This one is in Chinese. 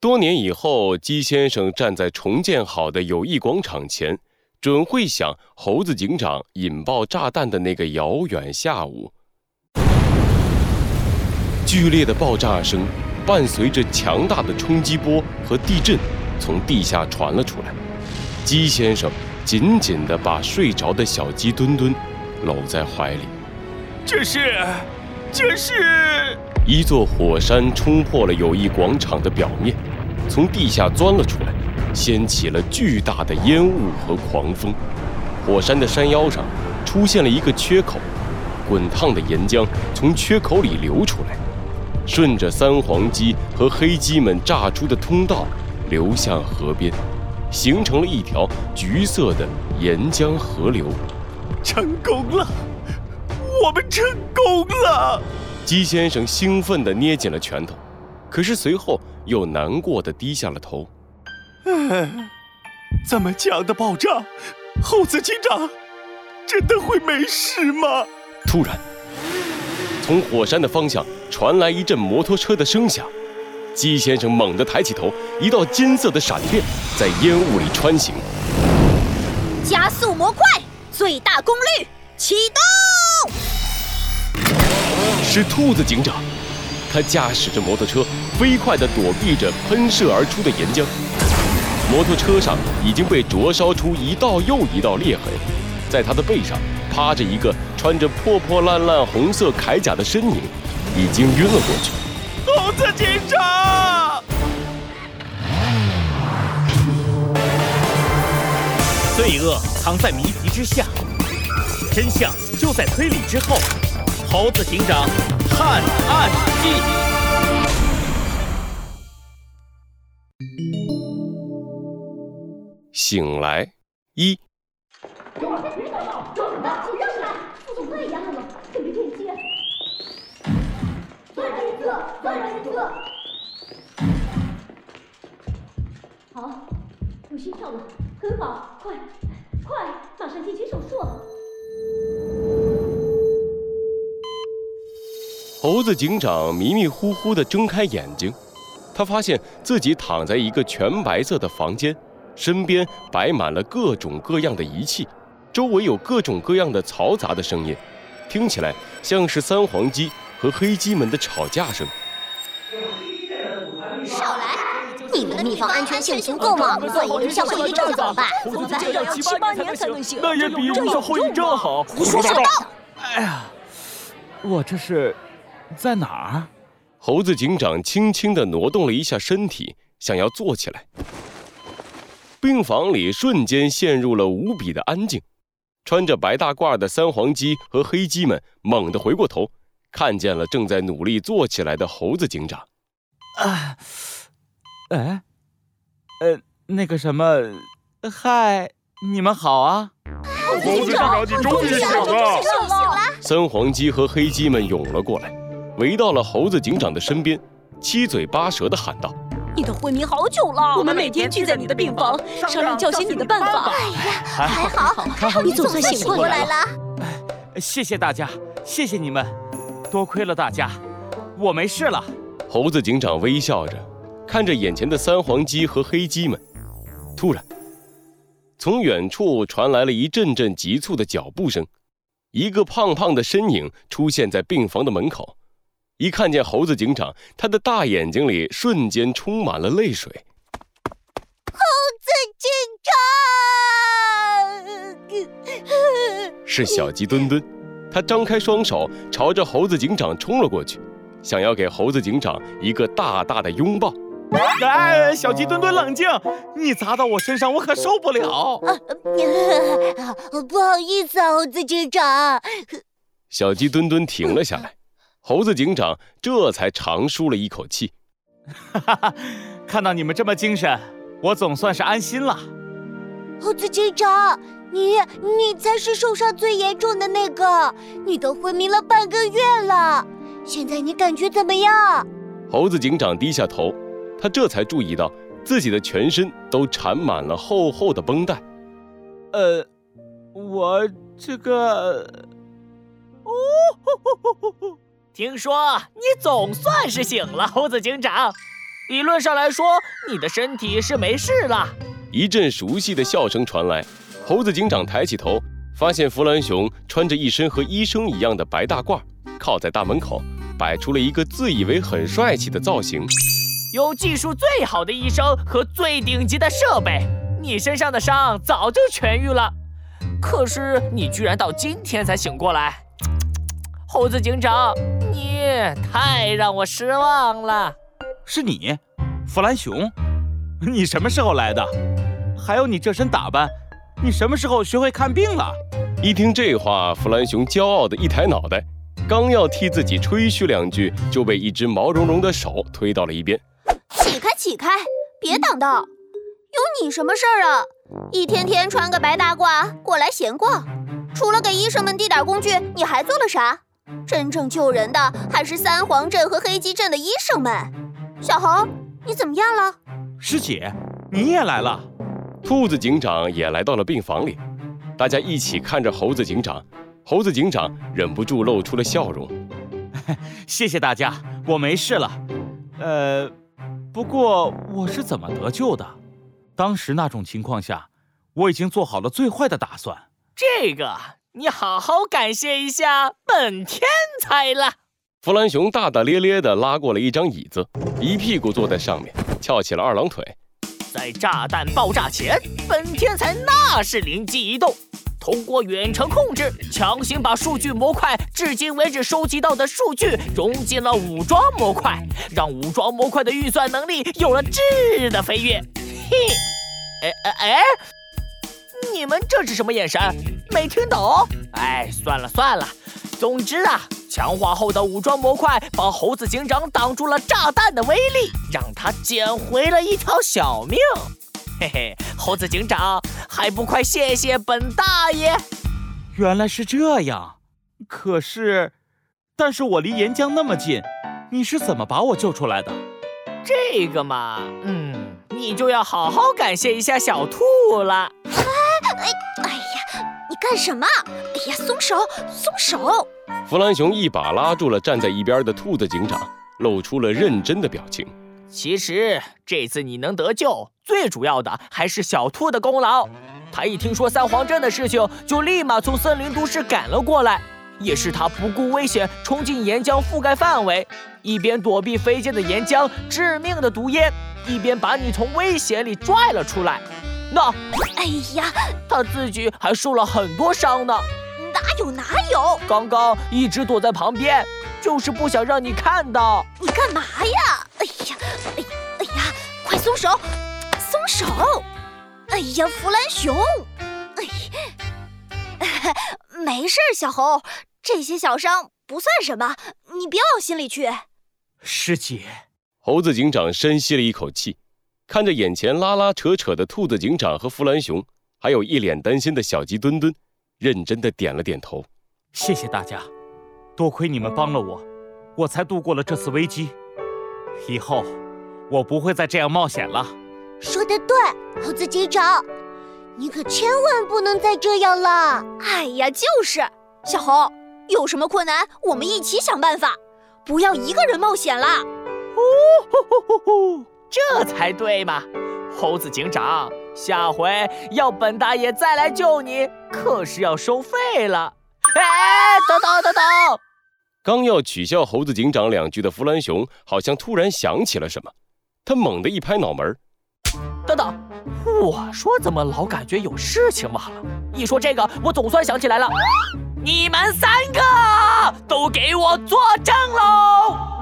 多年以后，鸡先生站在重建好的友谊广场前，准会想猴子警长引爆炸弹的那个遥远下午。剧烈的爆炸声伴随着强大的冲击波和地震，从地下传了出来。鸡先生紧紧地把睡着的小鸡墩墩搂在怀里。这是，这是。一座火山冲破了友谊广场的表面，从地下钻了出来，掀起了巨大的烟雾和狂风。火山的山腰上出现了一个缺口，滚烫的岩浆从缺口里流出来，顺着三黄鸡和黑鸡们炸出的通道流向河边，形成了一条橘色的岩浆河流。成功了，我们成功了！鸡先生兴奋地捏紧了拳头，可是随后又难过的低下了头。唉，这么强的爆炸，猴子警长真的会没事吗？突然，从火山的方向传来一阵摩托车的声响。鸡先生猛地抬起头，一道金色的闪电在烟雾里穿行。加速模块，最大功率启动。是兔子警长，他驾驶着摩托车，飞快地躲避着喷射而出的岩浆。摩托车上已经被灼烧出一道又一道裂痕，在他的背上趴着一个穿着破破烂烂红色铠甲的身影，已经晕了过去。猴子警长，罪恶藏在谜题之下，真相就在推理之后。猴子警长探案记。醒来一。好，有心跳了，很好，快，快，马上进行手术。猴子警长迷迷糊糊地睁开眼睛，他发现自己躺在一个全白色的房间，身边摆满了各种各样的仪器，周围有各种各样的嘈杂的声音，听起来像是三黄鸡和黑鸡们的吵架声。少来！你们的地方安全性足够吗？万一留下后遗症怎么办？猴子警长七八年才能醒，那也比留下后遗症好。胡说八道！哎呀，我这是。在哪儿？猴子警长轻轻地挪动了一下身体，想要坐起来。病房里瞬间陷入了无比的安静。穿着白大褂的三黄鸡和黑鸡们猛地回过头，看见了正在努力坐起来的猴子警长。啊，哎，呃，那个什么，嗨，你们好啊！猴子警长，你终于醒了！醒了！三黄鸡和黑鸡们涌了过来。围到了猴子警长的身边，七嘴八舌地喊道：“你都昏迷好久了，我们每天聚在你的病房，商量叫醒你的办法。哎呀，还好，还好，你总算醒过来了。哎，谢谢大家，谢谢你们，多亏了大家，我没事了。”猴子警长微笑着看着眼前的三黄鸡和黑鸡们，突然，从远处传来了一阵阵急促的脚步声，一个胖胖的身影出现在病房的门口。一看见猴子警长，他的大眼睛里瞬间充满了泪水。猴子警长，是小鸡墩墩，他张开双手朝着猴子警长冲了过去，想要给猴子警长一个大大的拥抱。哎，小鸡墩墩，冷静！你砸到我身上，我可受不了。不好意思啊，猴子警长。小鸡墩墩停了下来。猴子警长这才长舒了一口气，哈哈，看到你们这么精神，我总算是安心了。猴子警长，你你才是受伤最严重的那个，你都昏迷了半个月了，现在你感觉怎么样？猴子警长低下头，他这才注意到自己的全身都缠满了厚厚的绷带。呃，我这个，哦。听说你总算是醒了，猴子警长。理论上来说，你的身体是没事了。一阵熟悉的笑声传来，猴子警长抬起头，发现弗兰熊穿着一身和医生一样的白大褂，靠在大门口，摆出了一个自以为很帅气的造型。有技术最好的医生和最顶级的设备，你身上的伤早就痊愈了。可是你居然到今天才醒过来，猴子警长，你太让我失望了。是你，弗兰熊，你什么时候来的？还有你这身打扮，你什么时候学会看病了？一听这话，弗兰熊骄傲的一抬脑袋，刚要替自己吹嘘两句，就被一只毛茸茸的手推到了一边。起开，起开，别挡道！有你什么事儿啊？一天天穿个白大褂过来闲逛，除了给医生们递点工具，你还做了啥？真正救人的还是三皇镇和黑鸡镇的医生们。小猴，你怎么样了？师姐，你也来了。兔子警长也来到了病房里，大家一起看着猴子警长。猴子警长忍不住露出了笑容。谢谢大家，我没事了。呃。不过我是怎么得救的？当时那种情况下，我已经做好了最坏的打算。这个你好好感谢一下本天才了。弗兰熊大大咧咧地拉过了一张椅子，一屁股坐在上面，翘起了二郎腿。在炸弹爆炸前，本天才那是灵机一动。通过远程控制，强行把数据模块至今为止收集到的数据融进了武装模块，让武装模块的运算能力有了质的飞跃。嘿，哎哎哎，你们这是什么眼神？没听懂？哎，算了算了。总之啊，强化后的武装模块帮猴子警长挡住了炸弹的威力，让他捡回了一条小命。嘿嘿，猴子警长，还不快谢谢本大爷！原来是这样，可是，但是我离岩浆那么近，你是怎么把我救出来的？这个嘛，嗯，你就要好好感谢一下小兔了。干什么？哎呀，松手，松手！弗兰熊一把拉住了站在一边的兔子警长，露出了认真的表情。其实这次你能得救，最主要的还是小兔的功劳。他一听说三皇镇的事情，就立马从森林都市赶了过来。也是他不顾危险冲进岩浆覆盖范围，一边躲避飞溅的岩浆、致命的毒烟，一边把你从危险里拽了出来。那，哎呀，他自己还受了很多伤呢。哪有哪有？刚刚一直躲在旁边。就是不想让你看到。你干嘛呀？哎呀，哎哎呀，快松手，松手！哎呀，弗兰熊，哎，没事，小猴，这些小伤不算什么，你别往心里去。师姐，猴子警长深吸了一口气，看着眼前拉拉扯扯的兔子警长和弗兰熊，还有一脸担心的小鸡墩墩，认真的点了点头。谢谢大家。多亏你们帮了我，我才度过了这次危机。以后我不会再这样冒险了。说的对，猴子警长，你可千万不能再这样了。哎呀，就是，小猴，有什么困难我们一起想办法，不要一个人冒险了。哦吼吼吼吼，这才对嘛！猴子警长，下回要本大爷再来救你，可是要收费了。哎，等等等等！刚要取笑猴子警长两句的弗兰熊，好像突然想起了什么，他猛地一拍脑门：“等等，我说怎么老感觉有事情忘了？一说这个，我总算想起来了，你们三个都给我作证喽！”